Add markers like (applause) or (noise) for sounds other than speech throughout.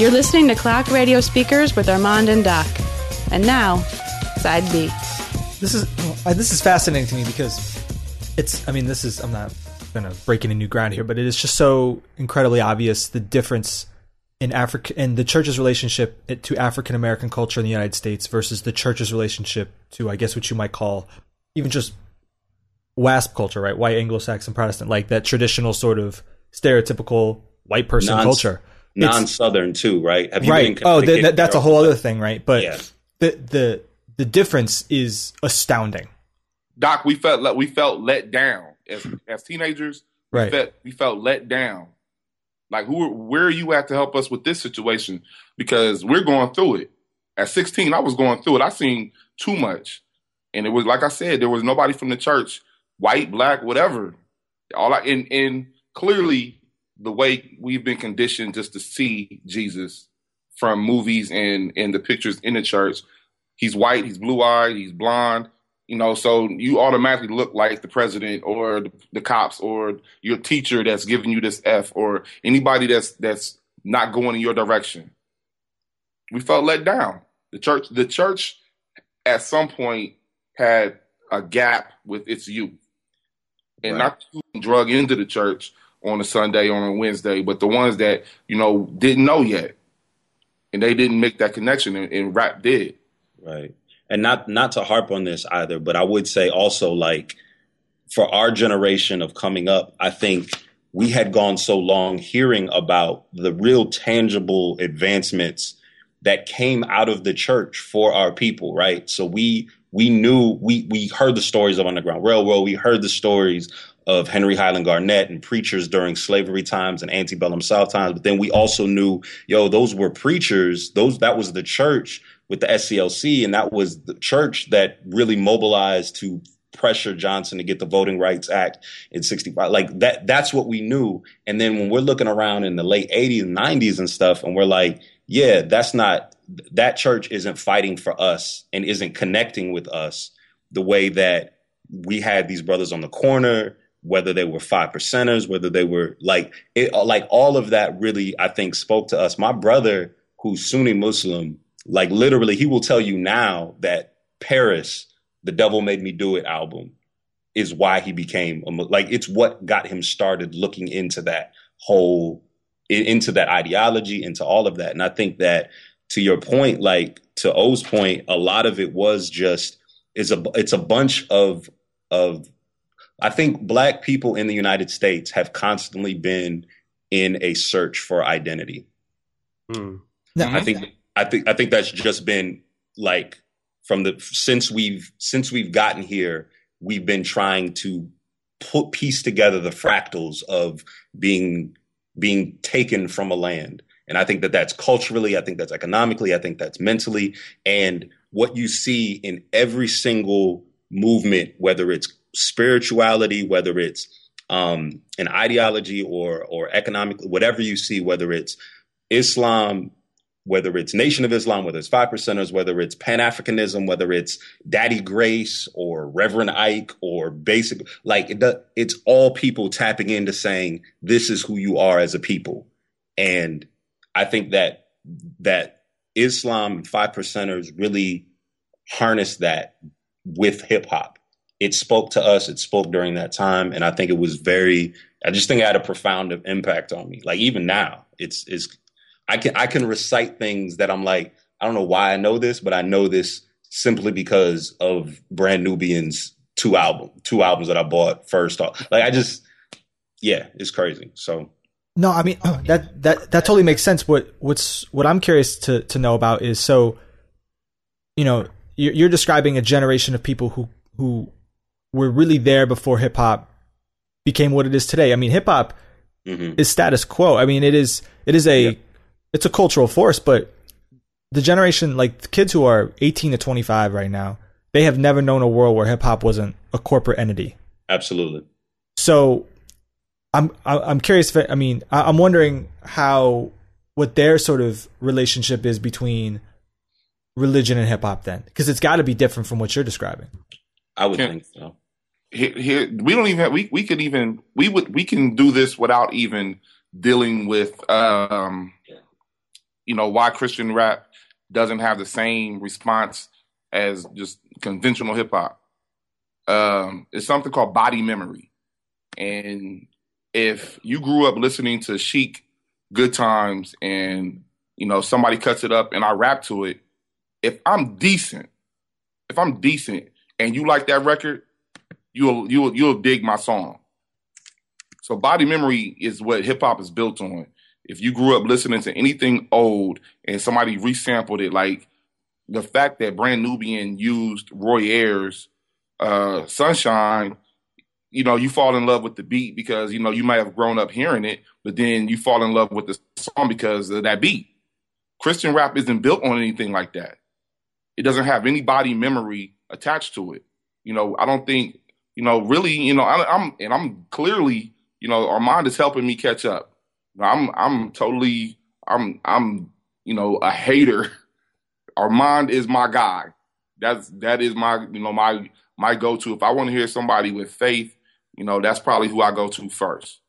You're listening to Clock Radio Speakers with Armand and Doc. And now, side B. This is uh, this is fascinating to me because it's. I mean, this is. I'm not going to break any new ground here, but it is just so incredibly obvious the difference in Africa in the church's relationship to African American culture in the United States versus the church's relationship to, I guess, what you might call even just WASP culture, right? White Anglo-Saxon Protestant, like that traditional sort of stereotypical white person non, culture. Non-Southern too, right? right. oh, the, that, that's a whole other thing, right? But yeah. the the the difference is astounding. Doc, we felt like we felt let down as as teenagers. Right. We felt, we felt let down. Like who where are you at to help us with this situation? Because we're going through it. At 16, I was going through it. I seen too much. And it was like I said, there was nobody from the church, white, black, whatever. All I and and clearly the way we've been conditioned just to see Jesus from movies and and the pictures in the church. He's white, he's blue eyed, he's blonde, you know, so you automatically look like the president or the, the cops or your teacher that's giving you this F or anybody that's that's not going in your direction. We felt let down. The church the church at some point had a gap with its youth. And right. not drug into the church on a Sunday, on a Wednesday, but the ones that, you know, didn't know yet. And they didn't make that connection and, and rap did. Right. And not not to harp on this either, but I would say also like for our generation of coming up, I think we had gone so long hearing about the real tangible advancements that came out of the church for our people, right? So we we knew we we heard the stories of Underground Railroad, we heard the stories of Henry Highland Garnet and preachers during slavery times and antebellum South times, but then we also knew, yo, those were preachers, those that was the church with the SCLC, and that was the church that really mobilized to pressure Johnson to get the Voting Rights Act in 65. Like that that's what we knew. And then when we're looking around in the late 80s and 90s and stuff, and we're like, yeah, that's not that church isn't fighting for us and isn't connecting with us the way that we had these brothers on the corner, whether they were five percenters, whether they were like it, uh, like all of that really, I think, spoke to us. My brother, who's Sunni Muslim, like literally, he will tell you now that Paris, the Devil Made Me Do It album, is why he became a, like it's what got him started looking into that whole into that ideology, into all of that. And I think that to your point, like to O's point, a lot of it was just is a it's a bunch of of I think black people in the United States have constantly been in a search for identity. Mm. No, I think I think I think that's just been like from the since we've since we've gotten here, we've been trying to put piece together the fractals of being being taken from a land and I think that that's culturally, I think that's economically, I think that's mentally. And what you see in every single movement, whether it's spirituality, whether it's um, an ideology or or economic, whatever you see, whether it's Islam, whether it's Nation of Islam, whether it's five percenters, whether it's Pan Africanism, whether it's Daddy Grace or Reverend Ike or basic, like it, it's all people tapping into saying this is who you are as a people, and I think that that Islam and five percenters really harness that with hip hop. It spoke to us. It spoke during that time, and I think it was very. I just think it had a profound impact on me. Like even now, it's it's. I can I can recite things that I'm like I don't know why I know this, but I know this simply because of Brand Nubian's two album two albums that I bought first off. Like I just yeah, it's crazy. So no, I mean (clears throat) that that that totally makes sense. What what's what I'm curious to to know about is so, you know, you're, you're describing a generation of people who who were really there before hip hop became what it is today. I mean, hip hop mm-hmm. is status quo. I mean, it is it is a it's a cultural force, but the generation like the kids who are 18 to 25 right now, they have never known a world where hip hop wasn't a corporate entity. Absolutely. So I'm I'm curious. If, I mean, I'm wondering how what their sort of relationship is between religion and hip hop then, because it's got to be different from what you're describing. I would can, think so. Here, here, we don't even we we could even we would we can do this without even dealing with um you know, why Christian rap doesn't have the same response as just conventional hip hop. Um, it's something called body memory. And if you grew up listening to Chic, Good Times, and you know somebody cuts it up and I rap to it, if I'm decent, if I'm decent and you like that record, you'll you'll you'll dig my song. So body memory is what hip hop is built on. If you grew up listening to anything old and somebody resampled it, like the fact that Brand Nubian used Roy Ayers' uh, "Sunshine," you know, you fall in love with the beat because you know you might have grown up hearing it, but then you fall in love with the song because of that beat. Christian rap isn't built on anything like that. It doesn't have any body memory attached to it. You know, I don't think you know really. You know, I, I'm and I'm clearly you know Armand is helping me catch up. I'm I'm totally I'm I'm you know a hater (laughs) Armand is my guy. That's that is my you know my my go to. If I want to hear somebody with faith, you know that's probably who I go to first.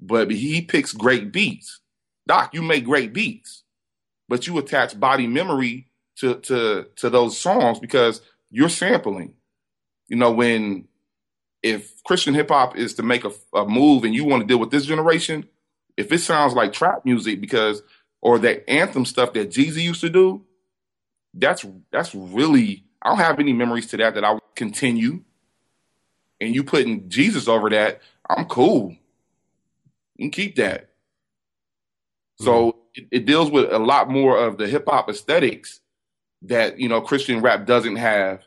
But he picks great beats. Doc, you make great beats, but you attach body memory to to to those songs because you're sampling. You know when if Christian hip hop is to make a, a move and you want to deal with this generation, if it sounds like trap music because or that anthem stuff that Jeezy used to do, that's that's really I don't have any memories to that that I would continue. And you putting Jesus over that, I'm cool. You can keep that. Mm-hmm. So it, it deals with a lot more of the hip hop aesthetics that you know Christian rap doesn't have.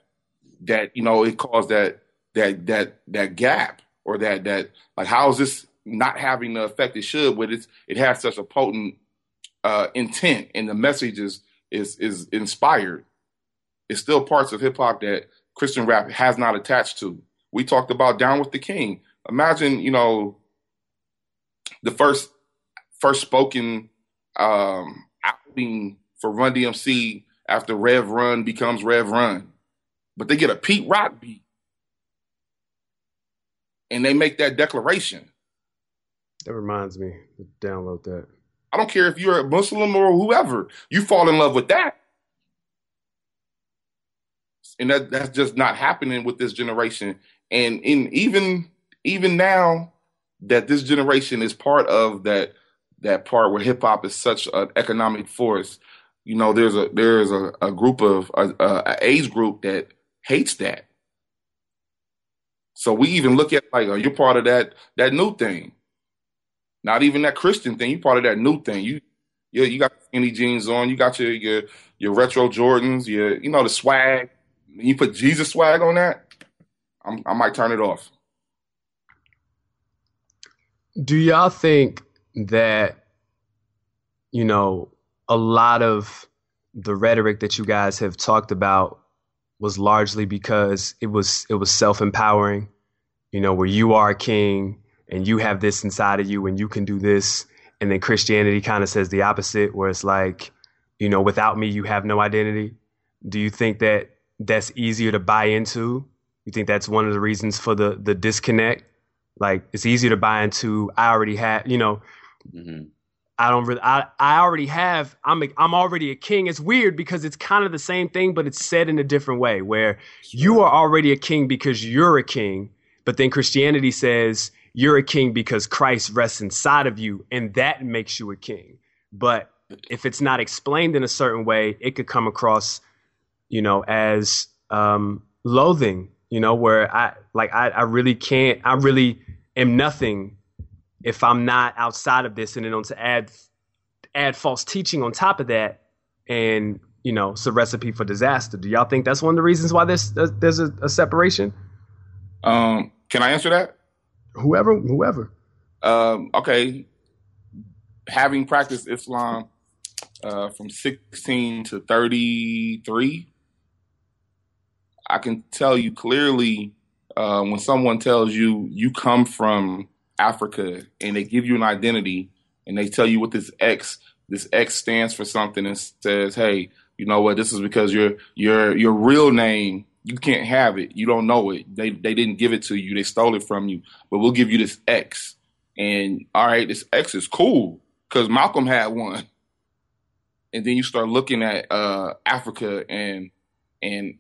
That you know it caused that that that that gap or that that like how is this not having the effect it should? But it's it has such a potent uh, intent and the message is is is inspired. It's still parts of hip hop that Christian rap has not attached to. We talked about Down with the King. Imagine, you know, the first first spoken um outing for Run DMC after Rev Run becomes Rev Run. But they get a Pete Rock beat. And they make that declaration. That reminds me to download that. I don't care if you're a Muslim or whoever. You fall in love with that. And that, that's just not happening with this generation. And in even even now that this generation is part of that that part where hip hop is such an economic force, you know, there's a there's a, a group of a, a age group that hates that. So we even look at like, are you're part of that that new thing? Not even that Christian thing. You're part of that new thing. You you, you got skinny jeans on. You got your your your retro Jordans. Your you know the swag. You put Jesus swag on that. I'm, I might turn it off. Do y'all think that you know a lot of the rhetoric that you guys have talked about was largely because it was it was self empowering, you know, where you are a king and you have this inside of you and you can do this. And then Christianity kind of says the opposite, where it's like, you know, without me, you have no identity. Do you think that that's easier to buy into? You think that's one of the reasons for the the disconnect? Like it's easier to buy into. I already have, you know. Mm-hmm. I don't really. I, I already have. I'm a, I'm already a king. It's weird because it's kind of the same thing, but it's said in a different way. Where you are already a king because you're a king, but then Christianity says you're a king because Christ rests inside of you, and that makes you a king. But if it's not explained in a certain way, it could come across, you know, as um, loathing. You know, where I like I, I really can't. I really am nothing if I'm not outside of this, and then on to add add false teaching on top of that, and you know, it's a recipe for disaster. Do y'all think that's one of the reasons why there's there's a, a separation? Um, can I answer that? whoever, whoever. Um, okay, having practiced Islam uh, from 16 to 33, I can tell you clearly uh, when someone tells you you come from Africa and they give you an identity and they tell you what this X this X stands for something and says, hey, you know what, this is because your your your real name you can't have it. You don't know it. They they didn't give it to you. They stole it from you. But we'll give you this X. And all right, this X is cool because Malcolm had one. (laughs) and then you start looking at uh, Africa and and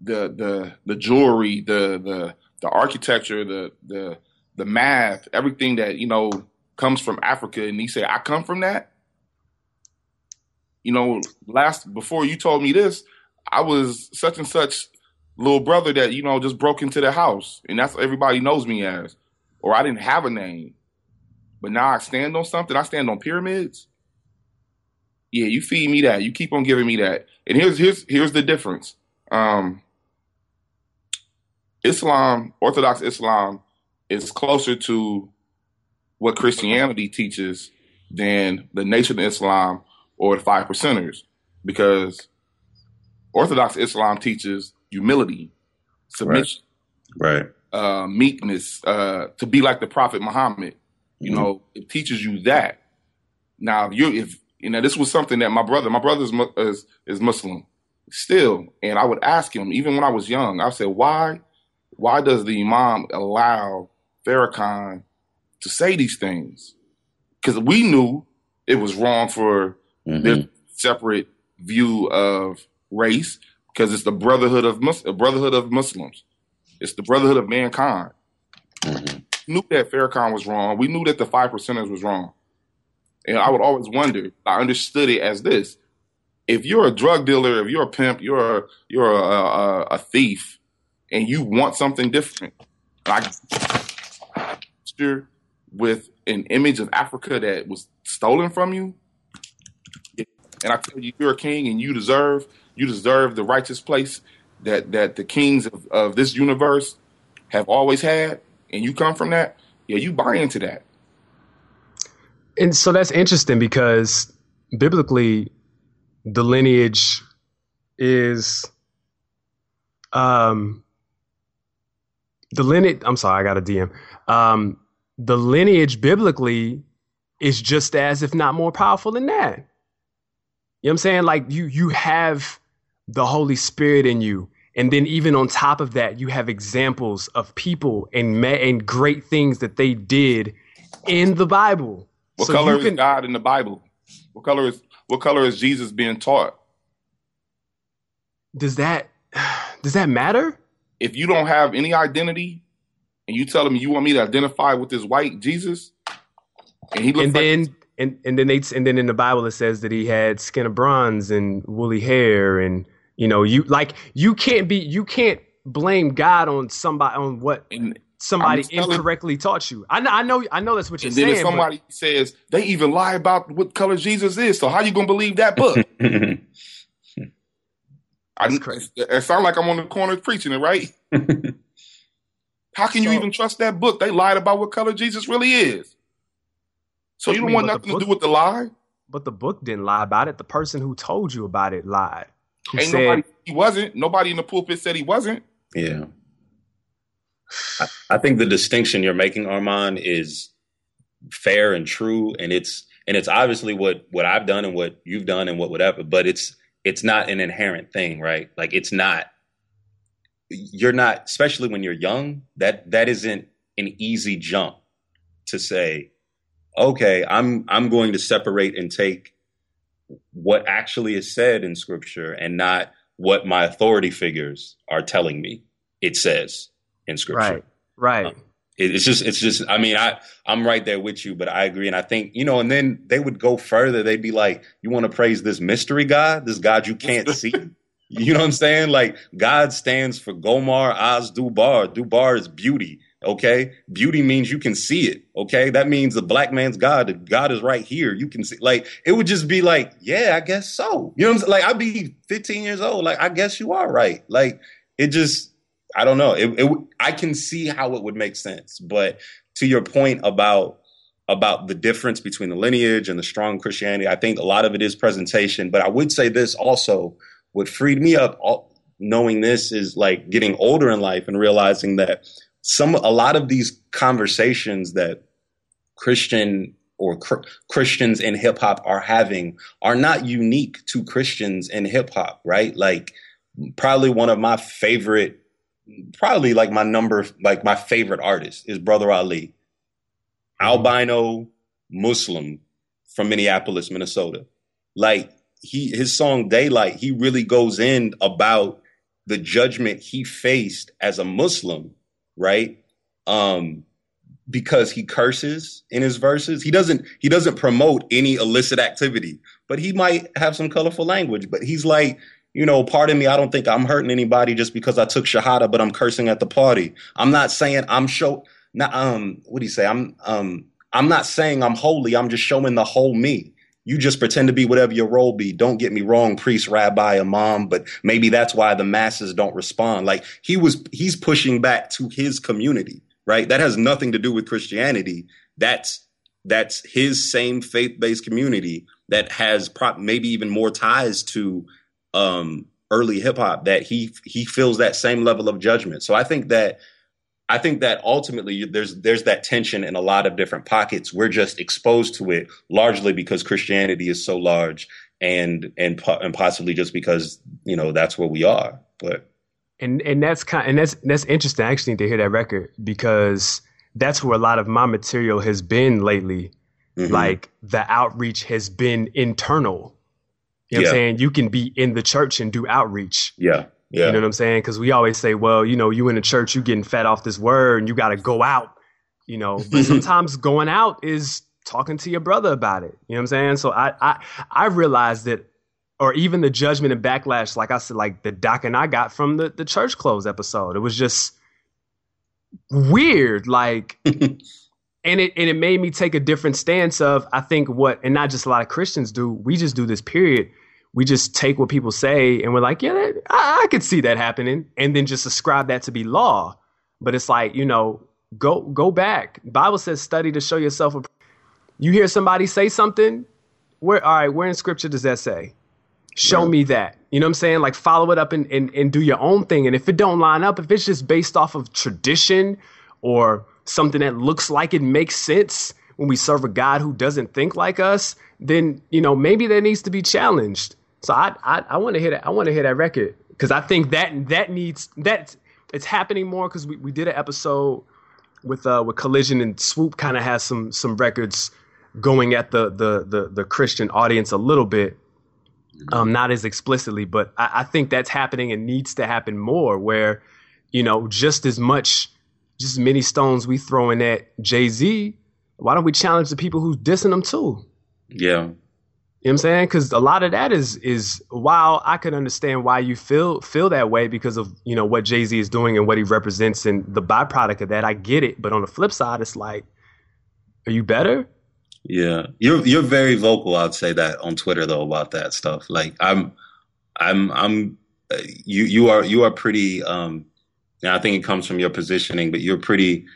the the the jewelry, the the the architecture, the the the math, everything that you know comes from Africa, and he said, "I come from that." You know, last before you told me this, I was such and such little brother that you know just broke into the house, and that's what everybody knows me as. Or I didn't have a name, but now I stand on something. I stand on pyramids. Yeah, you feed me that. You keep on giving me that. And here's here's here's the difference. Um, Islam, Orthodox Islam, is closer to what Christianity teaches than the Nation of Islam or the Five Percenters, because Orthodox Islam teaches humility, submission, right, right. Uh, meekness, uh, to be like the Prophet Muhammad. You mm-hmm. know, it teaches you that. Now, if you if you know, this was something that my brother, my brother is, is, is Muslim still, and I would ask him even when I was young. I said, why, why does the Imam allow Farrakhan to say these things? Because we knew it was wrong for mm-hmm. this separate view of race because it's the brotherhood of Mus- brotherhood of Muslims. It's the brotherhood of mankind. Mm-hmm. We knew that Farrakhan was wrong. We knew that the five percenters was wrong. And I would always wonder. I understood it as this: if you're a drug dealer, if you're a pimp, you're a, you're a, a, a thief, and you want something different, with an image of Africa that was stolen from you, and I tell you, you're a king and you deserve you deserve the righteous place that that the kings of, of this universe have always had, and you come from that, yeah, you buy into that. And so that's interesting because biblically, the lineage is um the lineage i'm sorry i got a dm um the lineage biblically is just as if not more powerful than that you know what i'm saying like you you have the Holy Spirit in you. And then even on top of that, you have examples of people and ma- and great things that they did in the Bible. What so color can, is God in the Bible? What color is what color is Jesus being taught? Does that (sighs) does that matter? If you don't have any identity and you tell him you want me to identify with this white Jesus, and he and then like, and and then they and then in the Bible it says that he had skin of bronze and woolly hair and you know, you like you can't be you can't blame God on somebody on what somebody incorrectly taught you. I know, I know, I know that's what you're saying. and saying. then if somebody but, says they even lie about what color Jesus is, so how you gonna believe that book? (laughs) I, crazy. It sounds like I'm on the corner preaching it, right? (laughs) how can so, you even trust that book? They lied about what color Jesus really is. So you don't mean, want nothing book, to do with the lie. But the book didn't lie about it. The person who told you about it lied. Ain't said, nobody he wasn't. Nobody in the pulpit said he wasn't. Yeah. I, I think the distinction you're making, Armand, is fair and true, and it's and it's obviously what what I've done and what you've done and what whatever, but it's it's not an inherent thing, right? Like it's not you're not especially when you're young, that that isn't an easy jump to say, okay, I'm I'm going to separate and take what actually is said in scripture and not what my authority figures are telling me it says in scripture. Right. Right. Um, it, it's just, it's just, I mean, I, I'm right there with you, but I agree. And I think, you know, and then they would go further. They'd be like, you want to praise this mystery God, this God you can't (laughs) see? You know what I'm saying? Like God stands for Gomar Az Dubar. Dubar is beauty. Okay. Beauty means you can see it. Okay. That means the black man's God, God is right here. You can see, like, it would just be like, yeah, I guess so. You know what I'm saying? Like, I'd be 15 years old. Like, I guess you are right. Like, it just, I don't know. It, it, I can see how it would make sense. But to your point about, about the difference between the lineage and the strong Christianity, I think a lot of it is presentation. But I would say this also, what freed me up all, knowing this is like getting older in life and realizing that some a lot of these conversations that Christian or cr- Christians in hip hop are having are not unique to Christians in hip hop, right? Like probably one of my favorite probably like my number like my favorite artist is Brother Ali. Mm-hmm. Albino Muslim from Minneapolis, Minnesota. like he his song Daylight, he really goes in about the judgment he faced as a Muslim, right? Um, because he curses in his verses. He doesn't he doesn't promote any illicit activity, but he might have some colorful language. But he's like, you know, pardon me, I don't think I'm hurting anybody just because I took shahada, but I'm cursing at the party. I'm not saying I'm show not um what do you say? I'm um I'm not saying I'm holy, I'm just showing the whole me. You just pretend to be whatever your role be. Don't get me wrong, priest, rabbi, imam, but maybe that's why the masses don't respond. Like he was he's pushing back to his community right? That has nothing to do with Christianity. That's that's his same faith-based community that has pro- maybe even more ties to um, early hip hop. That he he feels that same level of judgment. So I think that I think that ultimately there's there's that tension in a lot of different pockets. We're just exposed to it largely because Christianity is so large, and and and possibly just because you know that's where we are. But and and that's kind and that's that's interesting actually to hear that record because that's where a lot of my material has been lately. Mm-hmm. Like the outreach has been internal. You know yeah. what I'm saying? You can be in the church and do outreach. Yeah. Yeah. You know what I'm saying? Because we always say, well, you know, you in the church, you getting fed off this word and you got to go out, you know. But (laughs) sometimes going out is talking to your brother about it. You know what I'm saying? So I I I realized that or even the judgment and backlash, like I said, like the doc and I got from the, the church close episode. It was just weird. Like (laughs) and it and it made me take a different stance of I think what and not just a lot of Christians do, we just do this period. We just take what people say and we're like, yeah, that, I, I could see that happening, and then just ascribe that to be law. But it's like, you know, go go back. Bible says study to show yourself. A, you hear somebody say something, where all right, where in scripture does that say? show right. me that you know what i'm saying like follow it up and, and, and do your own thing and if it don't line up if it's just based off of tradition or something that looks like it makes sense when we serve a god who doesn't think like us then you know maybe that needs to be challenged so i i, I want to hear that i want to hear that record because i think that that needs that it's happening more because we, we did an episode with uh with collision and Swoope kind of has some some records going at the the the, the christian audience a little bit um, not as explicitly, but I, I, think that's happening and needs to happen more. Where you know, just as much, just as many stones we throwing at Jay Z, why don't we challenge the people who's dissing them too? Yeah. You know what I'm saying? Because a lot of that is is while I could understand why you feel feel that way because of you know what Jay Z is doing and what he represents and the byproduct of that, I get it. But on the flip side, it's like, are you better? Yeah, you're you're very vocal. I'd say that on Twitter though about that stuff. Like I'm, I'm, I'm. Uh, you you are you are pretty. Um, and I think it comes from your positioning, but you're pretty,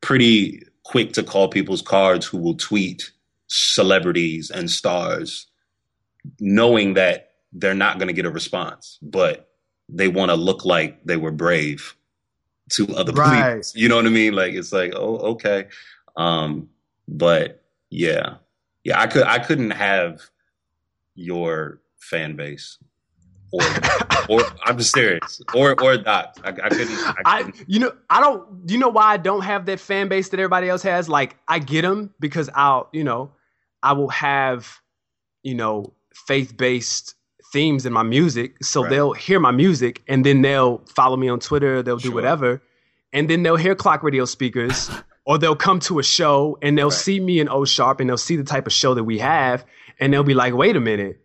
pretty quick to call people's cards who will tweet celebrities and stars, knowing that they're not going to get a response, but they want to look like they were brave to other right. people. (laughs) You know what I mean? Like it's like, oh, okay. Um, but yeah, yeah, I could I couldn't have your fan base. Or, (laughs) or I'm just serious. Or, or Doc. I, I, couldn't, I, couldn't. I, you know, I don't. You know why I don't have that fan base that everybody else has? Like, I get them because I'll, you know, I will have, you know, faith based themes in my music. So right. they'll hear my music and then they'll follow me on Twitter. They'll do sure. whatever, and then they'll hear clock radio speakers (laughs) or they'll come to a show and they'll right. see me in O Sharp and they'll see the type of show that we have and they'll be like, wait a minute.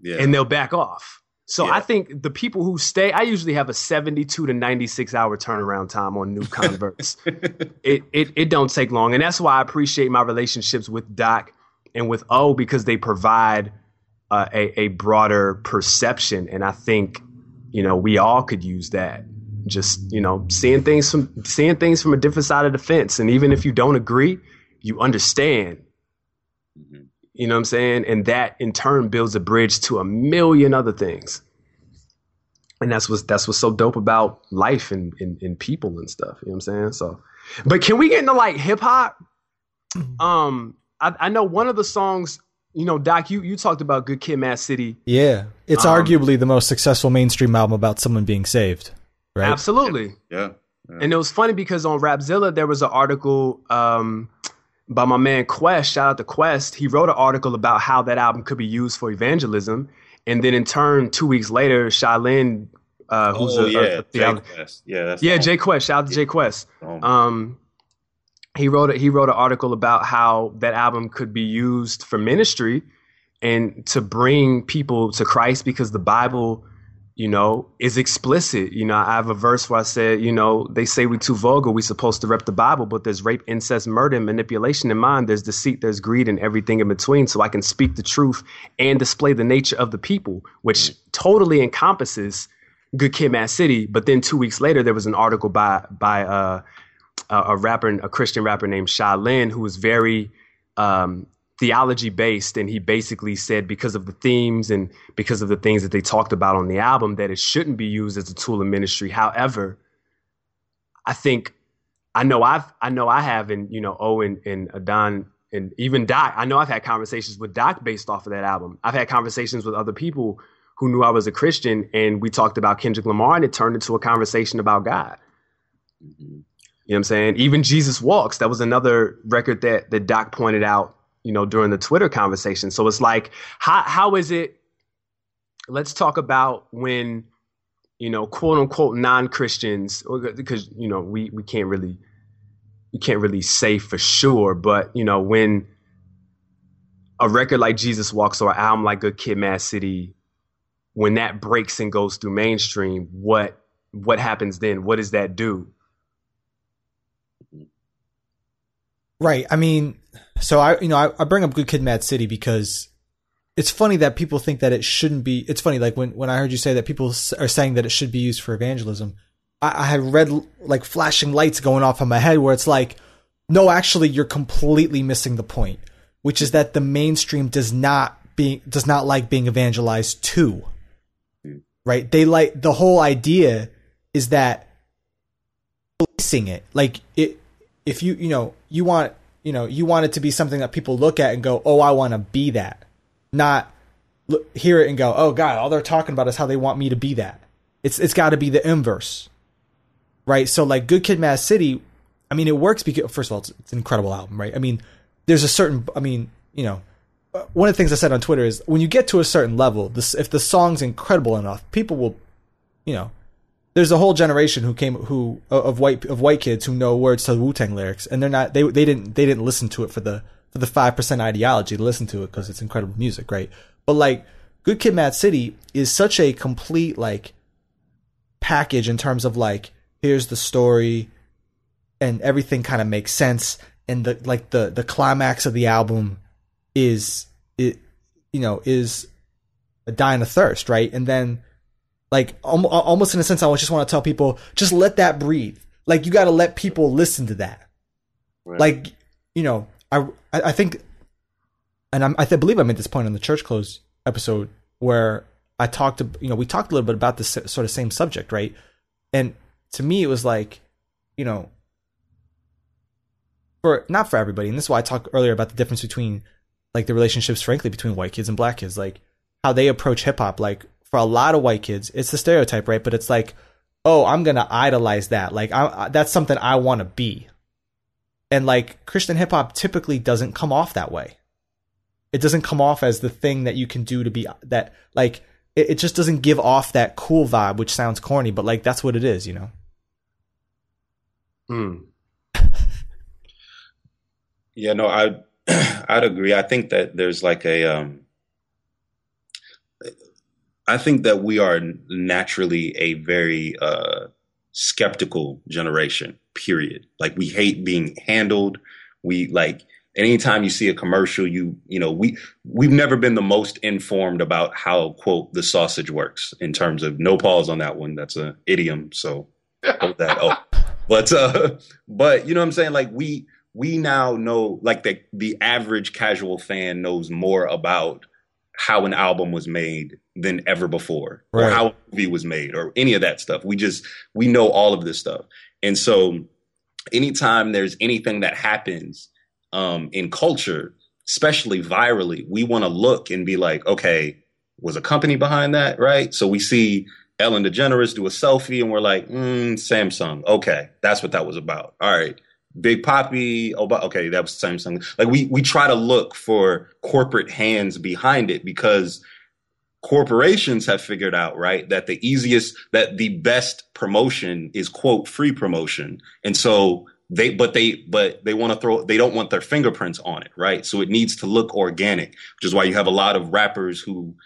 Yeah. And they'll back off. So yeah. I think the people who stay, I usually have a 72 to 96 hour turnaround time on new (laughs) converts. it, it it don't take long. And that's why I appreciate my relationships with Doc and with O because they provide uh, a, a broader perception. And I think, you know, we all could use that. Just you know seeing things from seeing things from a different side of the fence. And even if you don't agree you understand. Mm-hmm. you know what i'm saying? And that in turn builds a bridge to a million other things. And that's what's that's what's so dope about life and, and, and people and stuff. You know what i'm saying? So but can we get into like hip-hop? Mm-hmm. um I, I know one of the songs you know, Doc, you, you talked about Good Kid, Mad City. Yeah, it's um, arguably the most successful mainstream album about someone being saved right? Absolutely. Yeah. yeah. And it was funny because on Rapzilla there was an article. Um, by my man Quest. Shout out to Quest. He wrote an article about how that album could be used for evangelism, and then in turn, two weeks later, Shai Linne, uh, who's oh, a, yeah, a, a Jay Quest. yeah, that's yeah, Jay Quest. Shout out to Jay Quest. Um, he wrote a, he wrote an article about how that album could be used for ministry and to bring people to Christ because the Bible, you know, is explicit. You know, I have a verse where I said, you know, they say we too vulgar, we supposed to rep the Bible, but there's rape, incest, murder, and manipulation in mind. There's deceit, there's greed, and everything in between. So I can speak the truth and display the nature of the people, which totally encompasses Good Kid, Mad City. But then two weeks later, there was an article by by uh, a, a rapper, a Christian rapper named Shai Linne, who was very um, theology based, and he basically said because of the themes and because of the things that they talked about on the album, that it shouldn't be used as a tool of ministry. However, I think I know I've I know I have, and you know Owen and Adon and even Doc. I know I've had conversations with Doc based off of that album. I've had conversations with other people who knew I was a Christian, and we talked about Kendrick Lamar, and it turned into a conversation about God. Mhm. You know what I'm saying? Even Jesus Walks, that was another record that that Doc pointed out, you know, during the Twitter conversation. So it's like, how how is it? Let's talk about when, you know, quote unquote non Christians, because you know we we can't really we can't really say for sure, but you know when a record like Jesus Walks or an album like Good Kid, Mad City, when that breaks and goes through mainstream, what what happens then? What does that do? Right. I mean, so I, you know, I, I bring up Good Kid, Mad City because it's funny that people think that it shouldn't be. It's funny, like when when I heard you say that people are saying that it should be used for evangelism. I, I had read like flashing lights going off in my head where it's like, no, actually, you're completely missing the point, which is that the mainstream does not being does not like being evangelized to. Right? They like the whole idea is that policing it, like it if you you know you want you know you want it to be something that people look at and go oh i want to be that. Not look, hear it and go oh god all they're talking about is how they want me to be that. It's it's got to be the inverse. Right? So like good kid mad city i mean it works because first of all it's, it's an incredible album right? I mean there's a certain i mean you know uh, one of the things i said on twitter is when you get to a certain level this if the song's incredible enough people will you know there's a whole generation who came who of white of white kids who know words to Wu Tang lyrics, and they're not they they didn't they didn't listen to it for the for the five percent ideology. to listen to it because it's incredible music, right? But like Good Kid, Mad City is such a complete like package in terms of like here's the story, and everything kind of makes sense, and the like the the climax of the album is it you know is a dying of thirst, right? And then like almo- almost in a sense, I just want to tell people just let that breathe. Like you got to let people listen to that. Right. Like you know, I I I think, and I'm, I th- believe I'm at this point on the church close episode where I talked to you know we talked a little bit about this sort of same subject, right? And to me, it was like, you know, for not for everybody, and this is why I talked earlier about the difference between like the relationships, frankly, between white kids and black kids, like how they approach hip hop. Like for a lot of white kids, it's the stereotype, right? But it's like, oh, I'm gonna idolize that. Like I, I that's something I want to be. And like Christian hip hop typically doesn't come off that way. It doesn't come off as the thing that you can do to be that like it, it just doesn't give off that cool vibe, which sounds corny, but like that's what it is, you know. Mm. (laughs) Yeah, no, I (clears throat) I'd agree. I think that there's like a um I think that we are naturally a very uh skeptical generation, period. Like we hate being handled. We like anytime you see a commercial, you you know, we we've never been the most informed about how quote the sausage works in terms of no pause on that one. That's a idiom, so (laughs) hold that oh. But uh but you know what I'm saying? Like we we now know like the the average casual fan knows more about how an album was made than ever before or how a movie was made or any of that stuff. We just we know all of this stuff. And so anytime there's anything that happens um in culture especially virally we want to look and be like okay was a company behind that? Right? So we see ellen degeneres do a selfie and we're like mm, samsung. Okay that's what that was about. All right. Big Poppy. Okay, that was the same thing. Like we we try to look for corporate hands behind it because corporations have figured out right that the easiest that the best promotion is quote free promotion, and so they but they but they want to throw they don't want their fingerprints on it, right? So it needs to look organic, which is why you have a lot of rappers who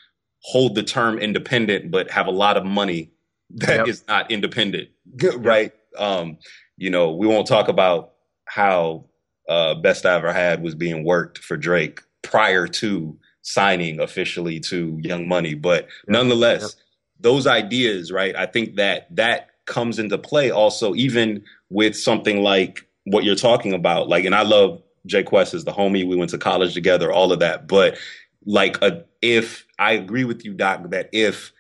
hold the term independent but have a lot of money that yep. is not independent, right? Yep. Um, you know, we won't talk about how uh, Best I Ever Had was being worked for Drake prior to signing officially to Young Money, but nonetheless, those ideas, right? I think that that comes into play also, even with something like what you're talking about. Like, and I love Jay Quest as the homie. We went to college together, all of that. But like, a, if I agree with you, Doc, that if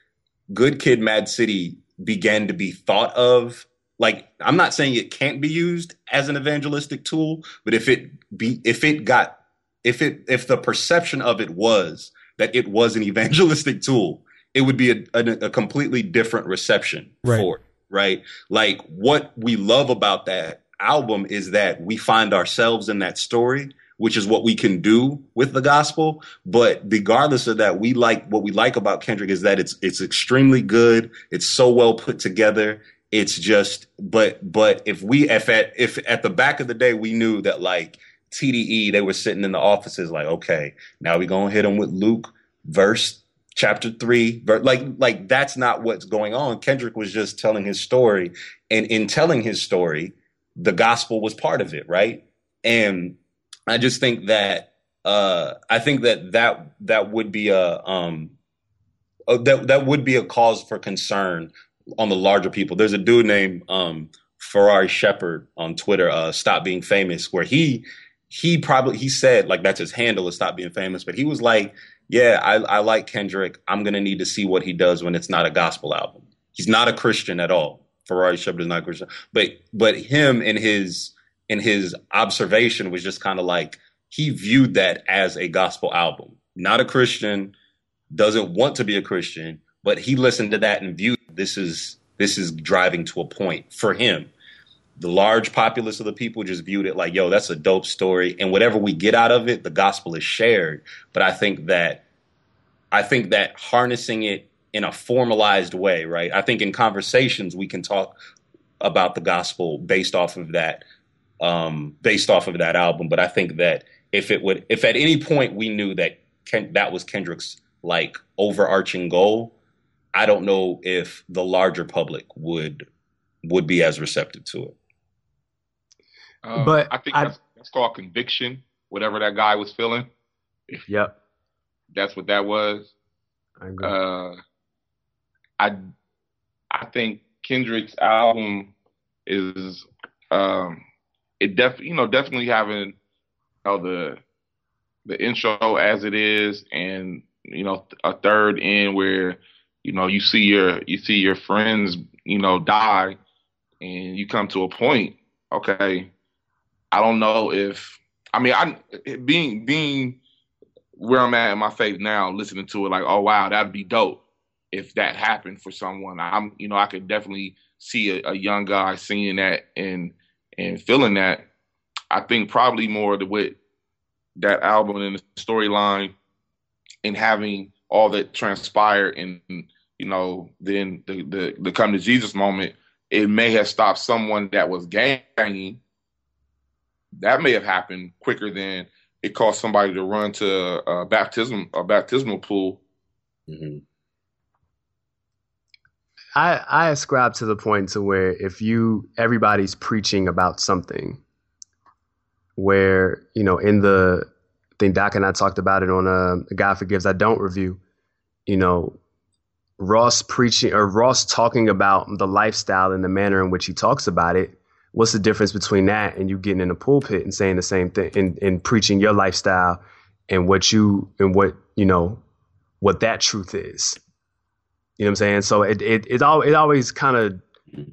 Good Kid, Mad City began to be thought of like I'm not saying it can't be used as an evangelistic tool, but if it be if it got if it if the perception of it was that it was an (laughs) evangelistic tool, it would be a, a, a completely different reception right. for it, right? Like what we love about that album is that we find ourselves in that story which is what we can do with the gospel. But regardless of that, we like what we like about Kendrick is that it's it's extremely good. It's so well put together. It's just, but but if we if at if at the back of the day we knew that like TDE they were sitting in the offices like okay now we're gonna hit them with Luke verse chapter three like like that's not what's going on. Kendrick was just telling his story, and in telling his story, the gospel was part of it, right? And I just think that uh, I think that that that would be a um, uh, that that would be a cause for concern on the larger people. There's a dude named um, Ferrari Sheppard on Twitter, uh, Stop Being Famous, where he he probably he said like that's his handle is Stop Being Famous, but he was like, yeah, I, I like Kendrick. I'm gonna need to see what he does when it's not a gospel album. He's not a Christian at all. Ferrari Sheppard is not Christian, but but him and his in his observation was just kind of like he viewed that as a gospel album. Not a Christian, doesn't want to be a Christian, but he listened to that and viewed this is this is driving to a point for him. The large populace of the people just viewed it like, yo, that's a dope story. And whatever we get out of it, the gospel is shared. But I think that I think that harnessing it in a formalized way, right? I think in conversations we can talk about the gospel based off of that um, based off of that album. But I think that if it would, if at any point we knew that Ken, that was Kendrick's like overarching goal, I don't know if the larger public would would be as receptive to it. Uh, but I think I, that's, that's, called conviction. Whatever that guy was feeling. (laughs) Yep. That's what that was. I agree. Uh, I I think Kendrick's album is um, it def you know definitely having you know the the intro as it is and you know a third in where you know you see your you see your friends you know die and you come to a point okay i don't know if i mean i being being where i'm at in my faith now listening to it like oh wow that'd be dope if that happened for someone i'm you know i could definitely see a, a young guy seeing that and and feeling that, I think probably more the with that album and the storyline and having all that transpire and you know then the, the the come to Jesus moment, it may have stopped someone that was ganging. That may have happened quicker than it caused somebody to run to a baptism a baptismal pool. Mm-hmm. I, I ascribe to the point to where if you everybody's preaching about something where you know in the I think Doc and I talked about it on a, uh, a God Forgives I Don't review you know Ross preaching or Ross talking about the lifestyle and the manner in which he talks about it what's the difference between that and you getting in the pulpit and saying the same thing and, and preaching your lifestyle and what you and what you know what that truth is you know what I'm saying? So it it it, all, it always kind of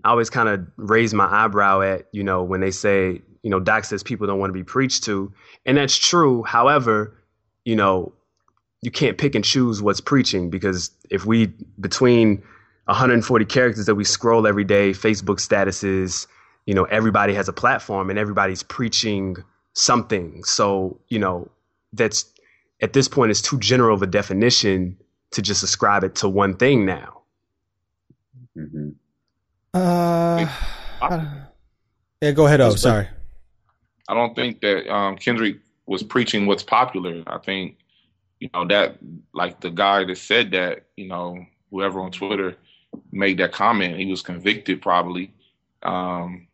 always kind of raised my eyebrow at you know when they say you know Doc says people don't want to be preached to, and that's true. However, you know you can't pick and choose what's preaching because if we between 140 characters that we scroll every day, Facebook statuses, you know, everybody has a platform and everybody's preaching something. So, you know, that's at this point it's too general of a definition to just ascribe it to one thing now. Mm-hmm. Uh, I, yeah, go ahead. Oh, sorry. I don't think that um, Kendrick was preaching what's popular. I think, you know, that like the guy that said that, you know, whoever on Twitter made that comment, he was convicted probably. Um,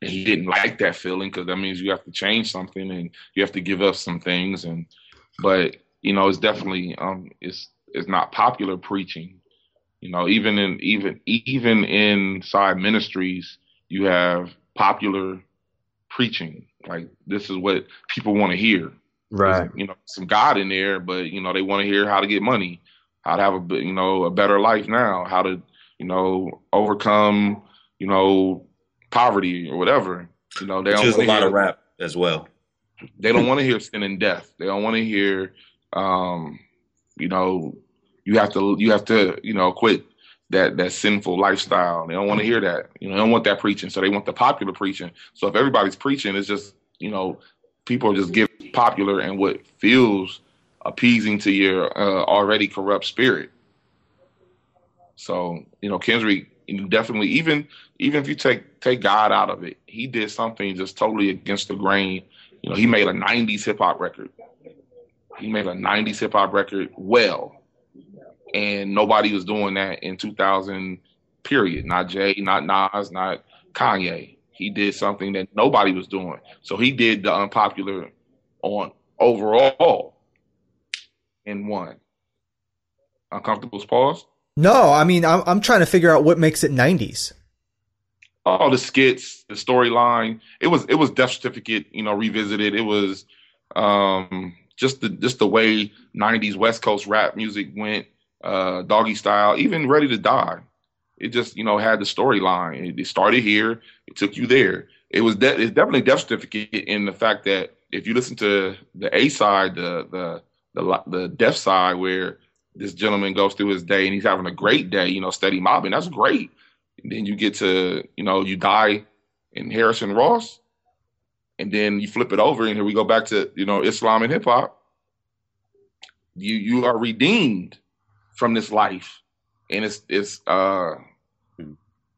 and he didn't like that feeling because that means you have to change something and you have to give up some things. And, but, you know, it's definitely, um, it's, it's not popular preaching. You know, even in, even, even inside ministries, you have popular preaching. Like this is what people want to hear. Right. There's, you know, some God in there, but you know, they want to hear how to get money, how to have a you know a better life now, how to you know overcome you know poverty or whatever. You know, they don't just a lot of rap as well. They don't want to hear sin and death. They don't want to hear, um, you know, you have to you have to you know quit that that sinful lifestyle. They don't want to hear that. You know, they don't want that preaching. So they want the popular preaching. So if everybody's preaching, it's just you know, people are just get popular and what feels appeasing to your uh, already corrupt spirit. So you know, Kendrick definitely even even if you take take God out of it, he did something just totally against the grain. You know, he made a '90s hip hop record. He made a '90s hip hop record well and nobody was doing that in 2000. Period. Not Jay, not Nas, not Kanye. He did something that nobody was doing. So he did the unpopular on overall and won. Uncomfortable pause. No, I mean I'm I'm trying to figure out what makes it 90s. All the skits, the storyline. It was it was Death Certificate, you know, revisited. It was um, just the just the way 90s West Coast rap music went uh, Doggystyle, even Ready to Die. It just you know had the storyline. It, started here, it took you there. It was de- it's definitely death certificate in the fact that if you listen to the A side, the the the the death side, where this gentleman goes through his day and he's having a great day, you know, steady mobbing, that's great. And then you get to you know you die in Harrison Ross, and then you flip it over, and here we go back to you know Islam and hip hop. You you are redeemed from this life, and it's it's uh, hmm.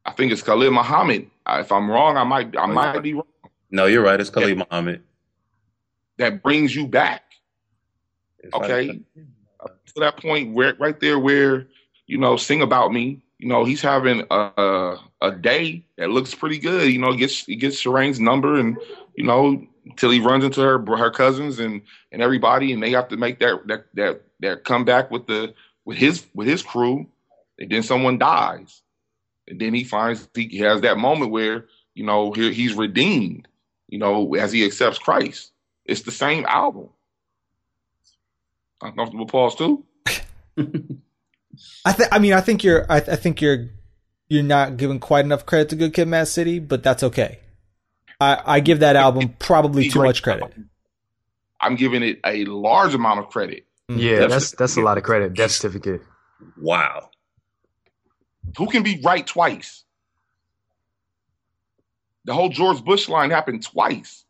I think it's Khalid Muhammad. If I'm wrong, I might I might be wrong. No, you're right. It's Khalid yeah. Muhammad. That brings you back. Okay, to that point where right there where you know sing about me. You know he's having a a day that looks pretty good. You know, gets he gets Sherane's number and you know till he runs into her her cousins and and everybody, and they have to make that that that that comeback with the with his with his crew, and then someone dies, and then he finds he has that moment where you know he, he's redeemed, you know, as he accepts Christ. It's the same album. Uncomfortable pause too. (laughs) I think. I mean, I think you're. I, I think you're. You're not giving quite enough credit to Good Kid, Mad City, but that's okay. I, I give that album probably too much credit. I'm giving it a large amount of credit. Mm-hmm. Yeah, Death that's that's a lot of credit. Death certificate. Wow. Who can be right twice? The whole George Bush line happened twice.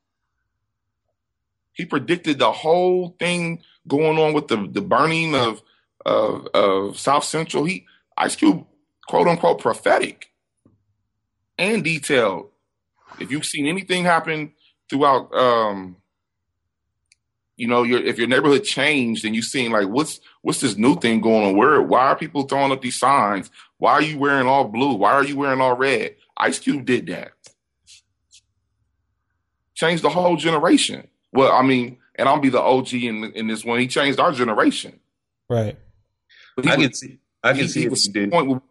He predicted the whole thing going on with the, the burning of, of of South Central. He Ice Cube, quote unquote, prophetic and detailed. If you've seen anything happen throughout um, you know, your if your neighborhood changed and you've seen like what's what's this new thing going on? Where why are people throwing up these signs? Why are you wearing all blue? Why are you wearing all red? Ice Cube did that. Changed the whole generation. Well, I mean, and I'll be the OG in in this one. He changed our generation. Right. But I can see. I can he, see he if he did. Point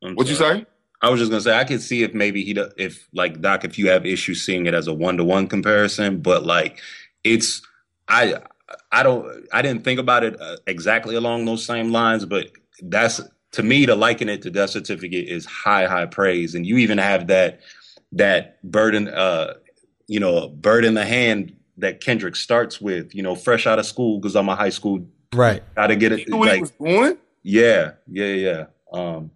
what'd you say? I was just gonna say I could see if maybe he if like Doc if you have issues seeing it as a one to one comparison, but like it's I I don't I didn't think about it uh, exactly along those same lines, but that's to me to liken it to death certificate is high high praise, and you even have that that burden uh you know bird in the hand that Kendrick starts with, you know, fresh out of school because I'm a high school right. Got to get it. You like, was doing? Yeah, yeah, yeah. Um,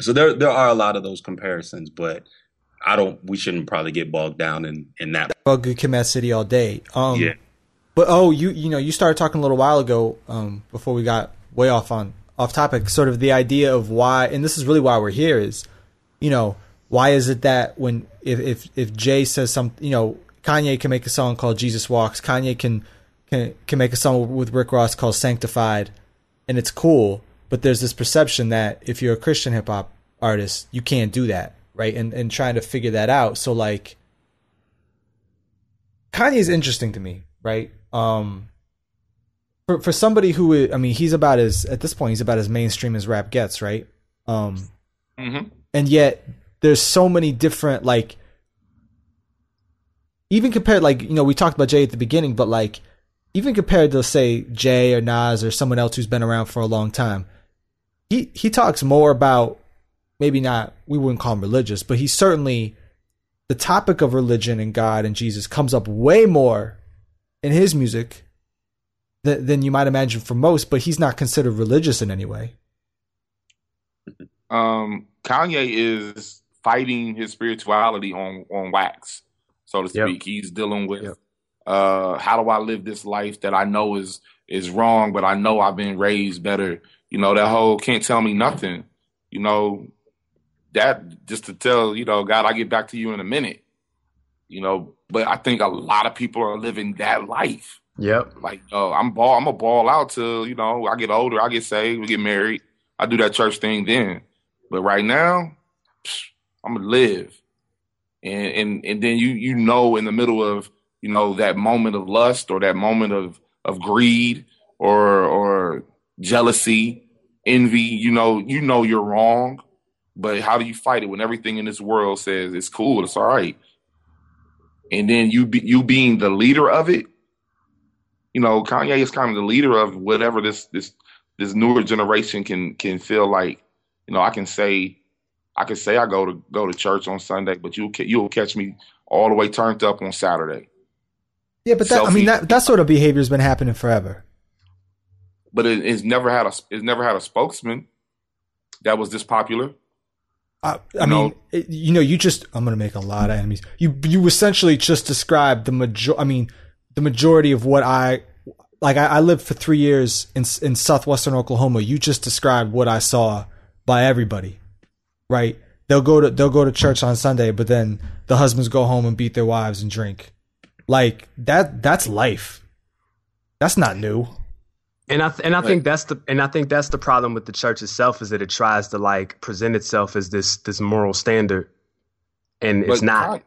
so there there are a lot of those comparisons, but I don't. We shouldn't probably get bogged down in in that. Well, good Kid City all day. Um, Yeah. But oh, you you know you started talking a little while ago um, before we got way off on off topic. Sort of the idea of why, and this is really why we're here is, you know, why is it that when if if if Jay says something, you know, Kanye can make a song called Jesus Walks, Kanye can can can make a song with Rick Ross called Sanctified, and it's cool. But there's this perception that if you're a Christian hip hop artist, you can't do that, right? And and trying to figure that out. So like, Kanye is interesting to me, right? Um, for for somebody who is, I mean, he's about as at this point he's about as mainstream as rap gets, right? Um, Mhm. and yet there's so many different like even compared like you know we talked about Jay at the beginning, but like even compared to say Jay or Nas or someone else who's been around for a long time, he he talks more about maybe not we wouldn't call him religious, but he certainly the topic of religion and God and Jesus comes up way more in his music than, than you might imagine for most. But he's not considered religious in any way. um, Kanye is fighting his spirituality on on wax, so to Yep. speak. He's dealing with Yep. uh, how do I live this life that I know is is wrong, but I know I've been raised better. You know that whole can't tell me nothing. You know that just to tell you know God, I get back to you in a minute. You know, but I think a lot of people are living that life. Yep. Like, oh, I'm ball, I'm a ball out till you know I get older, I get saved, we get married, I do that church thing then. But right now, psh, I'm gonna live, and and and then you you know in the middle of you know that moment of lust or that moment of of greed or or jealousy, envy, you know you know you're wrong, but how do you fight it when everything in this world says it's cool, it's all right, and then you be, you being the leader of it you know, Kanye is kind of the leader of whatever this this this newer generation can can feel like. You know, I can say, I can say I go to go to church on Sunday, but you'll you'll catch me all the way turned up on Saturday. Yeah, but that, I mean that that sort of behavior has been happening forever. But it, it's never had a it's never had a spokesman that was this popular. I, I mean, it, you know, you just I'm gonna make a lot of enemies. You you essentially just described the major. I mean, the majority of what I like. I, I lived for three years in in southwestern Oklahoma. You just described what I saw by everybody, right? They'll go to they'll go to church on Sunday, but then the husbands go home and beat their wives and drink. Like that. That's life. That's not new. And I th- and I think that's the and I think that's the problem with the church itself is that it tries to like present itself as this this moral standard, and it's not.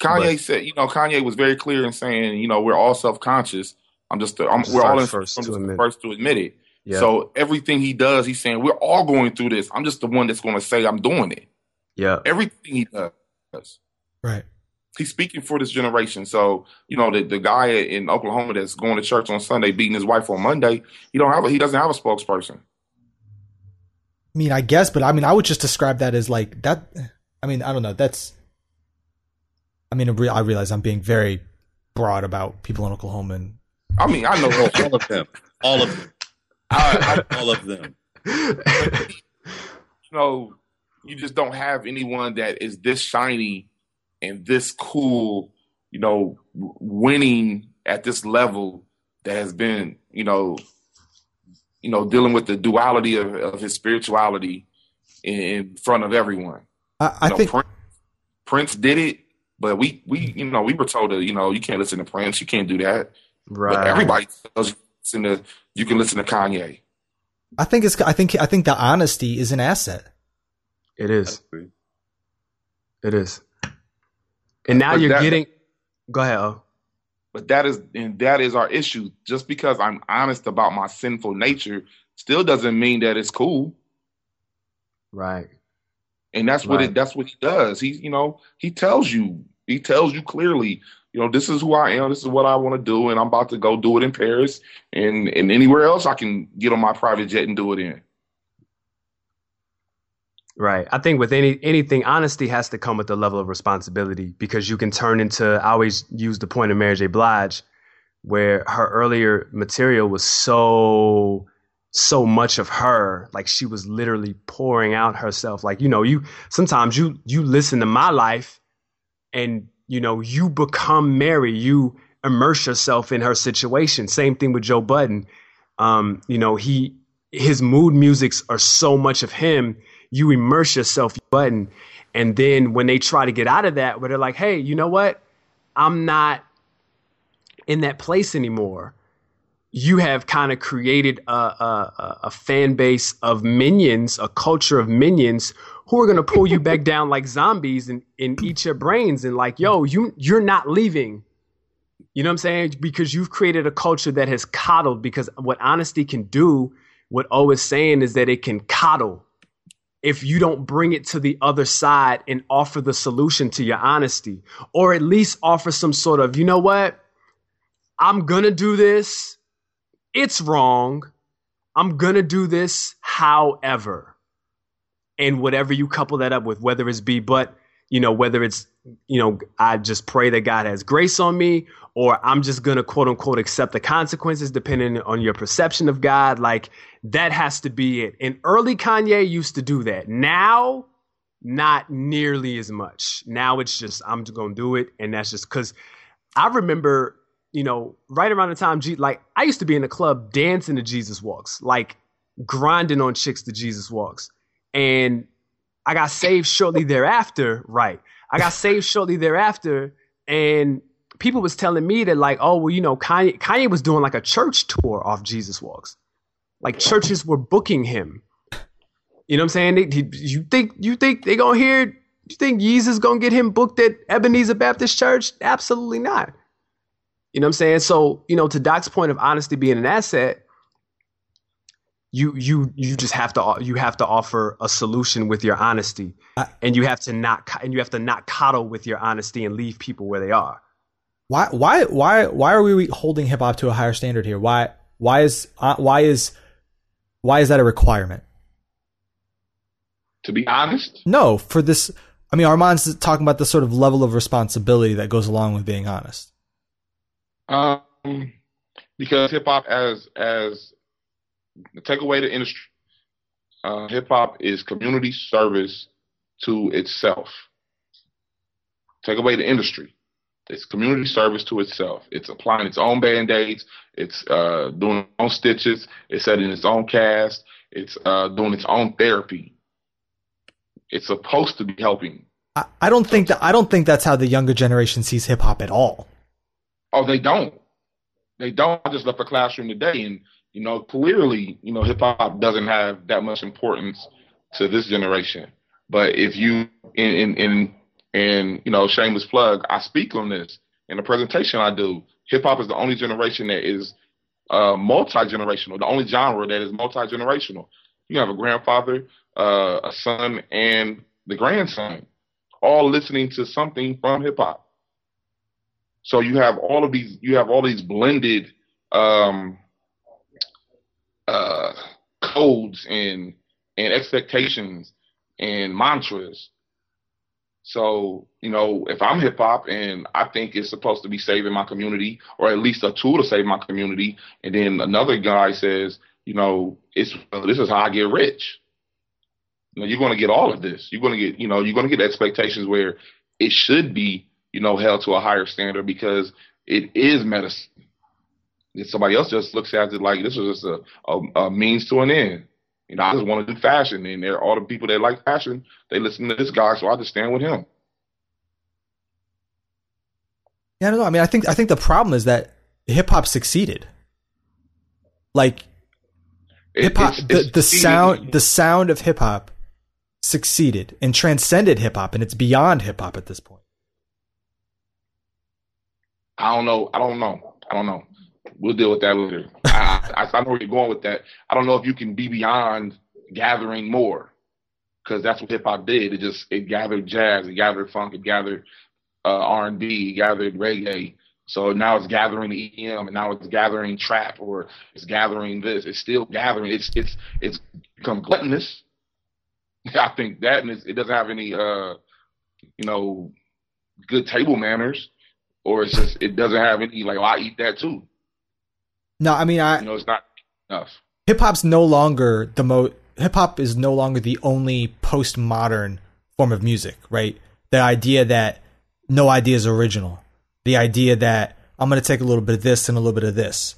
Kanye, Kanye But- said, you know, Kanye was very clear in saying, you know, we're all self conscious. I'm just, I'm, we're all in first I'm to admit. first to admit it. Yeah. So everything he does, he's saying we're all going through this. I'm just the one that's going to say I'm doing it. yeah. Everything he does, Right. he's speaking for this generation. So you know, the the guy in Oklahoma that's going to church on Sunday, beating his wife on Monday, he don't have a, he doesn't have a spokesperson. I mean, I guess, but I mean, I would just describe that as like that. I mean, I don't know. That's. I mean, I I realize I'm being very broad about people in Oklahoma, and I mean, I know all of them. All of them. I, I, (laughs) all of them. (laughs) you know, you just don't have anyone that is this shiny and this cool, you know, winning at this level that has been, you know, you know, dealing with the duality of, of his spirituality in, in front of everyone. I, I You know, think Prince, Prince did it, but we, we, you know, we were told that, you know, you can't listen to Prince, you can't do that. right. But everybody tells you listen to, you can listen to Kanye. I think it's I think I think the honesty is an asset. It is. It is. And now But you're that- getting. Go ahead. Oh. But that is and that is our issue. Just because I'm honest about my sinful nature still doesn't mean that it's cool. Right. And that's what Right. it that's what he does. He you know, he tells you, he tells you clearly, you know, this is who I am, this is what I want to do, and I'm about to go do it in Paris and and anywhere else I can get on my private jet and do it in. Right. I think with any anything, honesty has to come with a level of responsibility because you can turn into. I always use the point of Mary J. Blige, where her earlier material was so so much of her like she was literally pouring out herself like you know you sometimes you you listen to my life and you know you become mary you immerse yourself in her situation. Same thing with joe budden. Um you know he his mood musics are so much of him. You immerse yourself Budden. And then when they try to get out of that where they're like hey you know what? I'm not in that place anymore you have kind of created a, a, a, fan base of minions, a culture of minions who are going to pull you back down like zombies and, (clears throat) and eat your brains and like, yo, you you're not leaving. You know what I'm saying? Because you've created a culture that has coddled. Because what honesty can do, what O is saying is that it can coddle if you don't bring it to the other side and offer the solution to your honesty, or at least offer some sort of, you know what? I'm gonna do this it's wrong. I'm going to do this however. And whatever you couple that up with, whether it's be, but, you know, whether it's, you know, I just pray that God has grace on me, or I'm just going to quote unquote accept the consequences depending on your perception of God. Like that has to be it. And early Kanye used to do that. Now, not nearly as much. Now it's just, I'm just going to do it. And that's just because I remember you know, right around the time, like I used to be in a club dancing to Jesus Walks, like grinding on chicks to Jesus Walks. And I got saved shortly thereafter, right? I got saved shortly thereafter, and people was telling me that like, oh, well, you know, Kanye, Kanye was doing like a church tour off Jesus Walks. Like churches were booking him. You know what I'm saying? They, you think you think they gonna hear? You think Jesus gonna get him booked at Ebenezer Baptist Church? Absolutely not. You know what I'm saying? So, you know, to Doc's point of honesty being an asset, you you you just have to you have to offer a solution with your honesty, I, and you have to not and you have to not coddle with your honesty and leave people where they are. Why why why why are we holding hip hop to a higher standard here? Why why is uh, why is why is that a requirement? To be honest, no. For this, I mean, Armand's talking about the sort of level of responsibility that goes along with being honest. Um, because hip hop as as take away the industry, uh, hip hop is community service to itself. Take away the industry. It's community service to itself. It's applying its own band aids. It's uh, doing its own stitches. It's setting its own cast. It's uh, doing its own therapy. It's supposed to be helping. I, I don't think that I don't think that's how the younger generation sees hip hop at all. Oh, they don't. They don't. I just left the classroom today, and you know, clearly, you know, hip hop doesn't have that much importance to this generation. But if you in in in, you know, shameless plug, I speak on this in the presentation I do. Hip hop is the only generation that is uh, multi generational. The only genre that is multi generational. You have a grandfather, uh, a son, and the grandson, all listening to something from hip hop. So you have all of these, you have all these blended um, uh, codes and and expectations and mantras. So you know, if I'm hip hop and I think it's supposed to be saving my community, or at least a tool to save my community, and then another guy says, you know, it's this is how I get rich. You know, you're going to get all of this. You're going to get, you know, you're going to get expectations where it should be you know, held to a higher standard because it is medicine. If somebody else just looks at it like this is just a, a, a means to an end. You know, I just want to do fashion, and there are all the people that like fashion, they listen to this guy, so I just stand with him. Yeah, I don't know. I mean, I think I think the problem is that hip hop succeeded. Like hip hop, the, the sound, the sound of hip hop succeeded and transcended hip hop, and it's beyond hip hop at this point. I don't know. I don't know. I don't know. We'll deal with that later. I, I, I know where you're going with that. I don't know if you can be beyond gathering more, because that's what hip hop did. It just it gathered jazz, it gathered funk, it gathered uh, R and B, it gathered reggae. So now it's gathering EDM, and now it's gathering trap, or it's gathering this. It's still gathering. It's it's it's become gluttonous. (laughs) I think that, and it doesn't have any, uh, you know, good table manners or it's just it doesn't have any like oh, I eat that too. No, I mean I you know it's not enough. hip hop's no longer the mo hip hop is no longer the only postmodern form of music, right? The idea that no idea is original. The idea that I'm going to take a little bit of this and a little bit of this.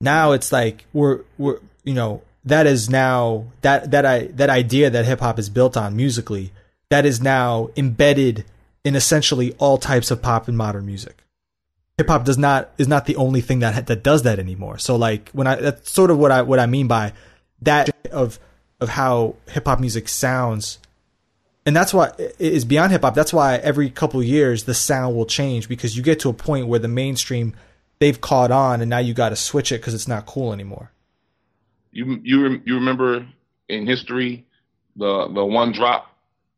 Now it's like we're we're you know that is now that that I that idea that hip hop is built on musically that is now embedded in essentially all types of pop and modern music. Hip hop does not is not the only thing that that does that anymore. So like when I that's sort of what I what I mean by that of of how hip hop music sounds and that's why it is beyond hip hop. That's why every couple years the sound will change because you get to a point where the mainstream they've caught on, and now you got to switch it because it's not cool anymore. You you you remember in history the the one drop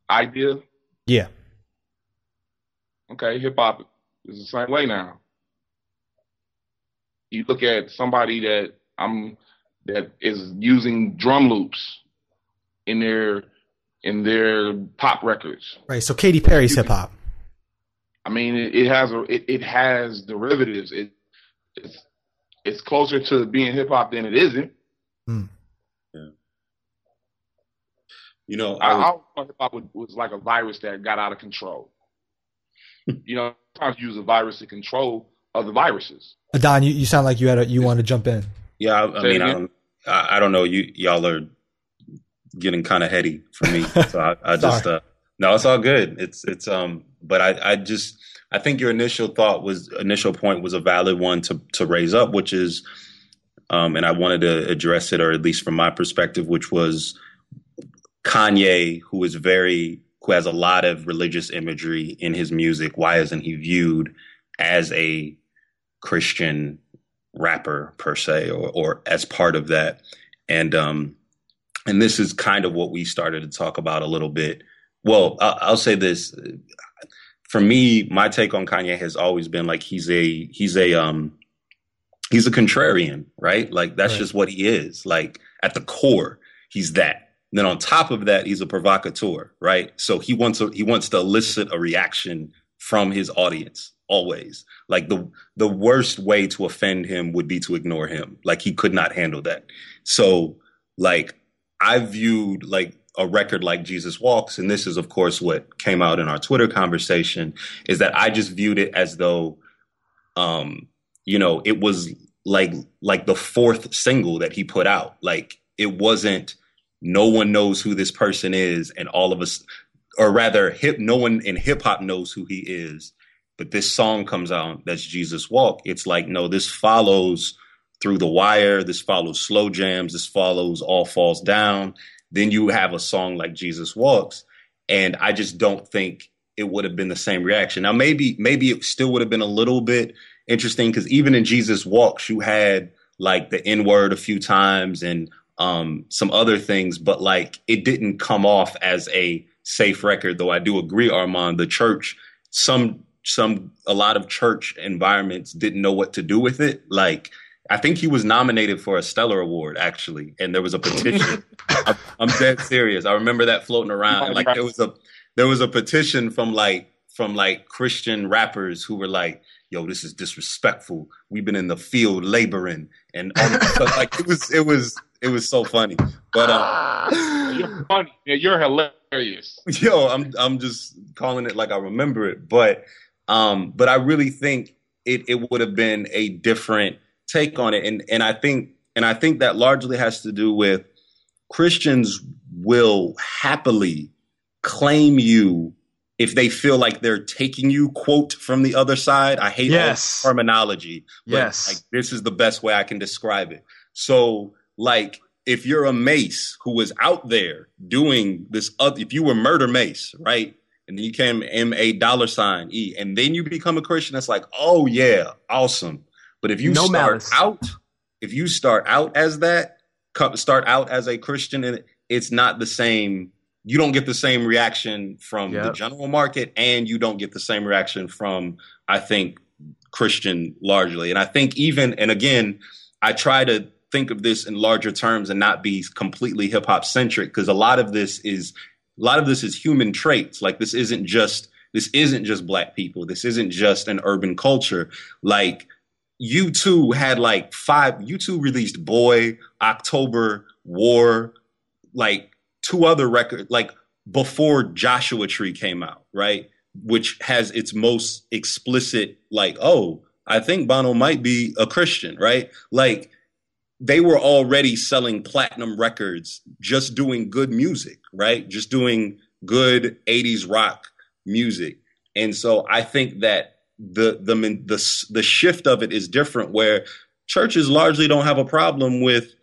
idea? Yeah. Okay, hip hop is the same way now. You look at somebody that I'm that is using drum loops in their in their pop records. Right. So Katy Perry's hip hop. I mean, it, it has a it, it, has derivatives. It it's it's closer to being hip hop than it isn't. Mm. Yeah. You know, I, I, I hip hop was, was like a virus that got out of control. (laughs) you know, sometimes you use a virus to control other viruses. Adon, you, you sound like you had a, you want to jump in. Yeah, I, I mean, I don't, I, I don't know. You y'all are getting kind of heady for me. (laughs) So I, I just uh, no, it's all good. It's it's um, but I I just I think your initial thought was initial point was a valid one to to raise up, which is um, and I wanted to address it, or at least from my perspective, which was Kanye, who is very who has a lot of religious imagery in his music. Why isn't he viewed as a Christian rapper per se, or or as part of that? And um, and this is kind of what we started to talk about a little bit. Well, I'll, I'll say this: for me, my take on Kanye has always been like he's a he's a um he's a contrarian, right? Like that's right. just what he is. Like at the core, he's that. And then on top of that, he's a provocateur, right? So he wants a, he wants to elicit a reaction from his audience always. Like the the worst way to offend him would be to ignore him. Like he could not handle that. So like I viewed like a record like Jesus Walks, and this is of course what came out in our Twitter conversation, is that I just viewed it as though um, you know, it was like like the fourth single that he put out. Like it wasn't no one knows who this person is, and all of us or rather hip no one in hip hop knows who he is. But this song comes out that's Jesus Walk. It's like, no, this follows through the wire. This follows slow jams. This follows all falls down. Then you have a song like Jesus Walks. And I just don't think it would have been the same reaction. Now, maybe, maybe it still would have been a little bit interesting because even in Jesus Walks, you had like the N word a few times and um, some other things, but like it didn't come off as a safe record. Though I do agree, Armand, the church, some, some, a lot of church environments didn't know what to do with it. Like I think he was nominated for a Stellar Award actually, and there was a petition. (laughs) I'm dead serious. I remember that floating around. Like there was a there was a petition from like from like Christian rappers who were like, "Yo, this is disrespectful. We've been in the field laboring," and all so, (laughs) like it was it was it was so funny. But um, (laughs) you're funny. Yeah, you're hilarious. Yo, I'm I'm just calling it like I remember it. But um, but I really think it it would have been a different take on it, and and I think and I think that largely has to do with Christians will happily claim you if they feel like they're taking you quote from the other side. I hate yes. terminology. yes. Like, this is the best way I can describe it. So like if you're a Mase who was out there doing this other, if you were Murda Mase, right? And then you came M A dollar sign E, and then you become a Christian, that's like, oh yeah, awesome. But if you no start malice. out, if you start out as that, start out as a Christian, and it's not the same. You don't get the same reaction from yep. the general market, and you don't get the same reaction from, I think, Christian largely. And I think even, and again, I try to think of this in larger terms and not be completely hip hop centric because a lot of this is a lot of this is human traits. Like this isn't just this isn't just black people. This isn't just an urban culture. Like you 2 had like five. U2 released Boy, October, War, like two other records, like before Joshua Tree came out, right? Which has its most explicit, like, oh, I think Bono might be a Christian, right? Like they were already selling platinum records, just doing good music, right? Just doing good 80s rock music. And so I think that the the the the shift of it is different where churches largely don't have a problem with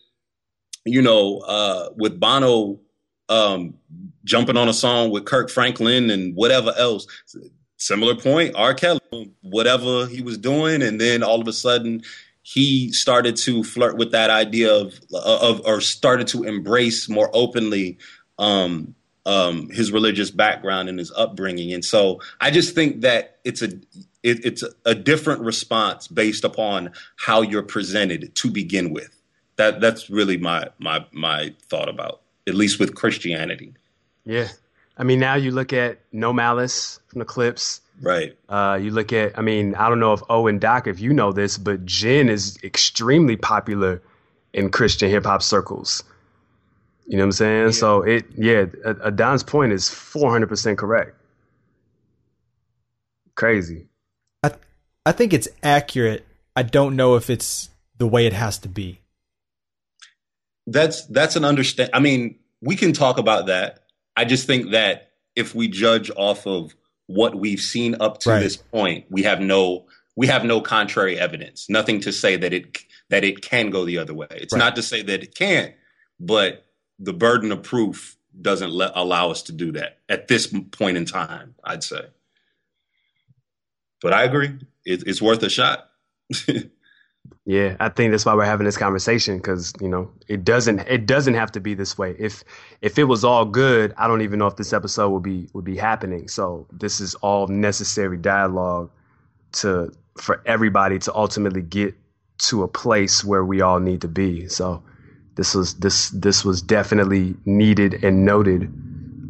you know uh with Bono um jumping on a song with Kirk Franklin and whatever else similar point R Kelly whatever he was doing and then all of a sudden he started to flirt with that idea of of or started to embrace more openly um um, his religious background and his upbringing. And so I just think that it's a it, it's a different response based upon how you're presented to begin with. That that's really my my my thought about at least with Christianity. Yeah, I mean now you look at No Malice from the Clipse. Right. Uh, you look at, I mean, I don't know if O and Doc, if you know this, but Jin is extremely popular in Christian hip hop circles. You know what I'm saying? Yeah. So it, yeah, Adon's point is 400% correct. Crazy. I, I think it's accurate. I don't know if it's the way it has to be. That's that's an understand. I mean, we can talk about that. I just think that if we judge off of what we've seen up to right. this point, we have no we have no contrary evidence. Nothing to say that it that it can go the other way. It's right. not to say that it can't, but the burden of proof doesn't let, allow us to do that at this point in time. I'd say, but I agree, it, it's worth a shot. (laughs) yeah, I think that's why we're having this conversation because you know it doesn't it doesn't have to be this way. If if it was all good, I don't even know if this episode would be would be happening. So this is all necessary dialogue to for everybody to ultimately get to a place where we all need to be. So this was this this was definitely needed and noted.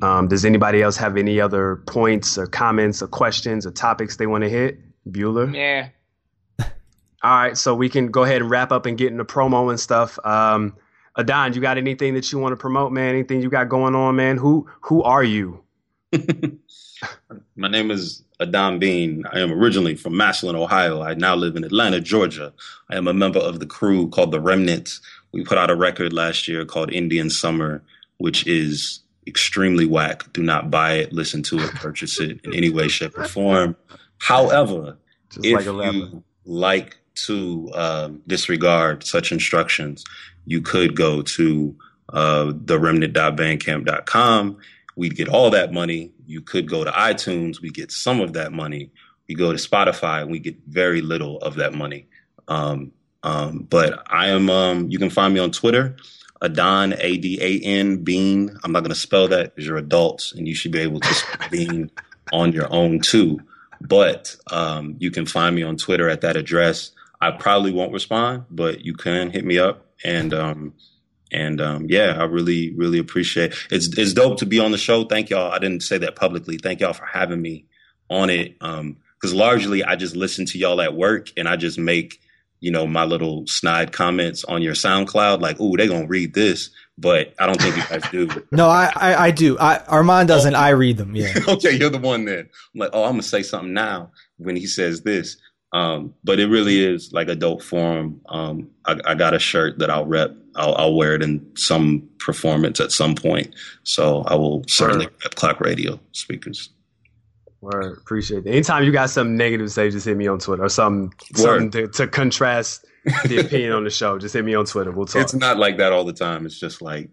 Um, does anybody else have any other points or comments or questions or topics they want to hit? Bueller. Yeah. All right, so we can go ahead and wrap up and get into promo and stuff. Um, Adon, you got anything that you want to promote, man? Anything you got going on, man? Who who are you? (laughs) My name is Adon Bean. I am originally from Massillon, Ohio. I now live in Atlanta, Georgia. I am a member of the crew called The Remnants we put out a record last year called Indian Summer, which is extremely whack. Do not buy it, listen to it, purchase it in any way, shape, or form. However, Just if like you like to uh, disregard such instructions, you could go to uh, theremnant.bandcamp.com. We'd get all that money. You could go to iTunes. We get some of that money. We go to Spotify we get very little of that money. Um, um, but I am, um, you can find me on Twitter, Adon, A D A N, Bean. I'm not going to spell that because you're adults and you should be able to spell (laughs) Bean on your own too. But um, you can find me on Twitter at that address. I probably won't respond, but you can hit me up. And, um, and um, yeah, I really, really appreciate it. It's, it's dope to be on the show. Thank y'all. I didn't say that publicly. Thank y'all for having me on it. Because um, largely I just listen to y'all at work and I just make you know, my little snide comments on your SoundCloud, like, "Ooh, they gonna read this," but I don't think you guys do. (laughs) no, I, I, I, do. I, Armand doesn't. Oh. I read them. Yeah. (laughs) okay, you're the one then. I'm like, oh, I'm gonna say something now when he says this. Um, but it really is like adult forum. Um, I, I, got a shirt that I'll rep. I'll, I'll, wear it in some performance at some point. So I will certainly sure. rep Clock Radio speakers. Word. Appreciate it. Anytime you got something negative to say, just hit me on Twitter or something, something to, to contrast the (laughs) opinion on the show. Just hit me on Twitter. We'll talk. It's not like that all the time. It's just like,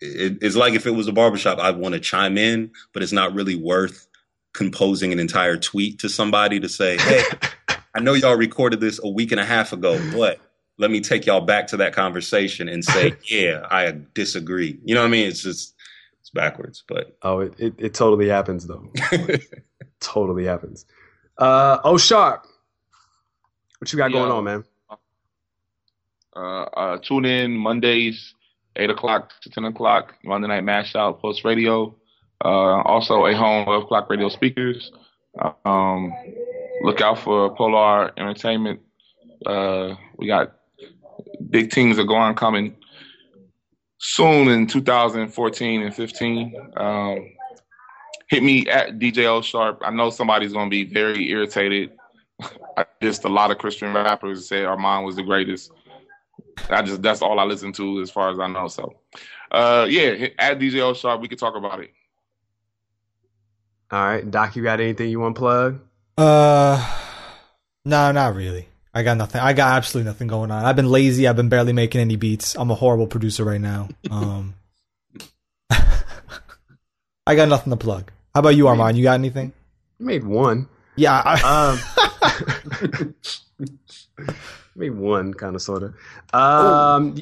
it, it's like if it was a barbershop, I'd want to chime in, but it's not really worth composing an entire tweet to somebody to say, hey, (laughs) I know y'all recorded this a week and a half ago, (sighs) but let me take y'all back to that conversation and say, (laughs) yeah, I disagree. You know what I mean? It's just, it's backwards, but. Oh, it, it, it totally happens though (laughs) totally happens. Uh, oh, Sharp, what you got yeah. going on, man? Uh, uh, tune in Mondays, eight o'clock to ten o'clock. Monday Night Mash Out Post Radio. Uh, also a home of Clock Radio speakers. Um, look out for Polar Entertainment Uh, we got big teams are going coming soon in 2014 and 15. Um, hit me at DJO Sharp. I know somebody's going to be very irritated. (laughs) just a lot of Christian rappers say Armand was the greatest. I just that's all I listen to as far as I know. So, uh, yeah, at DJO Sharp, we could talk about it. All right, Doc, you got anything you want to plug? Uh, no, not really. I got nothing. I got absolutely nothing going on. I've been lazy. I've been barely making any beats. I'm a horrible producer right now. Um, (laughs) I got nothing to plug. How about you, Armand? You got anything? You made one. Yeah. I, Um, (laughs) (laughs) made one kind of sort of. Um,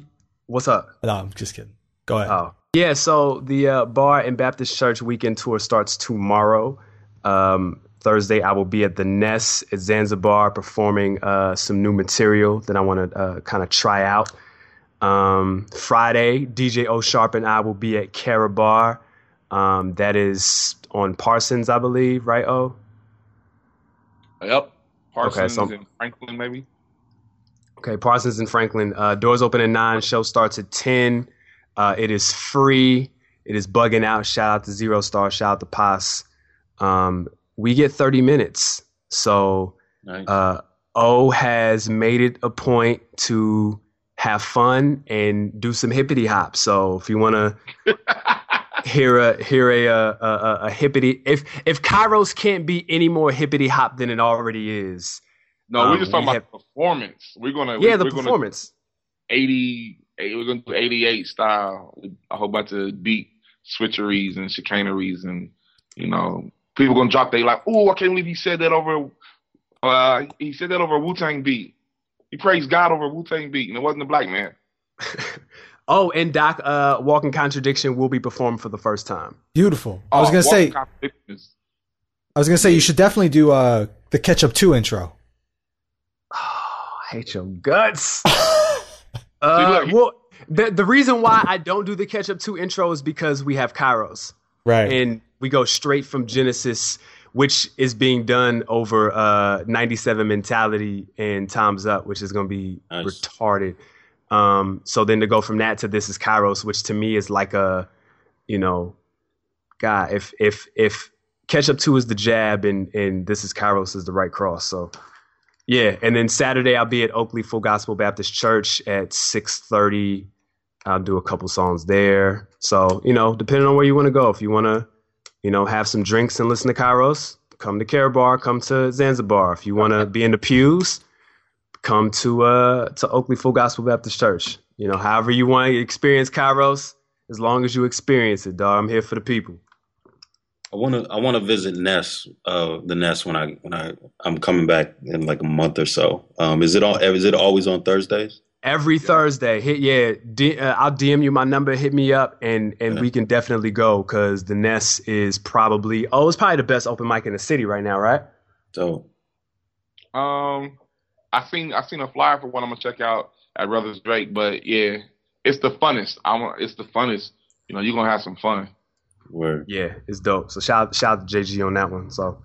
what's up? no, I'm just kidding. Go ahead. Oh, yeah. So the uh, Bar and Baptist Church weekend tour starts tomorrow. Um, Thursday, I will be at the Nest at Zanzibar performing uh, some new material that I want to uh, kind of try out. Um, Friday, DJ O Sharp and I will be at Cara Bar. Um, that is on Parsons, I believe, right? Oh, Yep. Parsons so- and Franklin, maybe. Okay, Parsons and Franklin. Uh, doors open at nine. Show starts at ten. Uh, it is free. It is bugging out. Shout out to Zero Star. Shout out to Pos. Um, we get thirty minutes. So Nice. uh, O has made it a point to have fun and do some hippity hop. So if you want to (laughs) hear a hear a, a, a, a hippity, if if Kairos can't be any more hippity hop than it already is, No, Um, we're just talking we about the performance. We're gonna yeah, the we're Gonna performance. 80, eh, we're gonna do 88 style, a whole bunch of beat switcheries and chicaneries, and you know, people gonna drop they like, oh, I can't believe he said that over. Uh, he said that over Wu Tang beat. He praised God over Wu Tang beat, and it wasn't a black man. (laughs) Oh, and Doc, uh, Walking Contradiction will be performed for the first time. Beautiful. I was Oh, gonna say. I was gonna say you should definitely do uh the Catch Up Two intro. Oh, (sighs) I hate your guts. (laughs) See, uh, well, the the reason why I don't do the Catch Up Two intro is because we have Kairos. Right. and we go straight from Genesis, which is being done over uh, 97 Mentality and Time's Up, which is going to be Nice. retarded. Um, so then to go from that to This is Kairos, which to me is like a, you know, God, if if if Catch Up Two is the jab and and This is Kairos is the right cross. So yeah, and then Saturday I'll be at Oakley Full Gospel Baptist Church at 6:30. I'll do a couple songs there. So, you know, depending on where you want to go, if you want to, you know, have some drinks and listen to Kairos, come to Cara Bar, come to Zanzibar. If you want to be in the pews, come to uh to Oakley Full Gospel Baptist Church. You know, however you want to experience Kairos, as long as you experience it, dog. I'm here for the people. I want to I want to visit Nest, uh, the Nest when I when I I'm coming back in like a month or so. Um, is it all is it always on Thursdays? Every Thursday, hit yeah, D, uh, I'll DM you my number, hit me up, and and Yeah. we can definitely go because the Nest is probably oh, it's probably the best open mic in the city right now, right? So Um, I seen I seen a flyer for one I'm gonna check out at Brothers Drake, but yeah, it's the funnest. I want it's the funnest. You know, you're gonna have some fun. where Yeah, it's dope. So shout shout out to JG on that one. So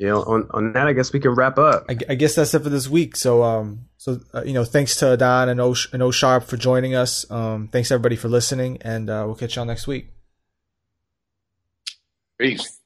where yeah, on on that, I guess we can wrap up. I, I guess that's it for this week. So, um, so uh, you know, thanks to Don and O and O Sharp for joining us. Um, thanks everybody for listening, and uh, we'll catch y'all next week. Peace.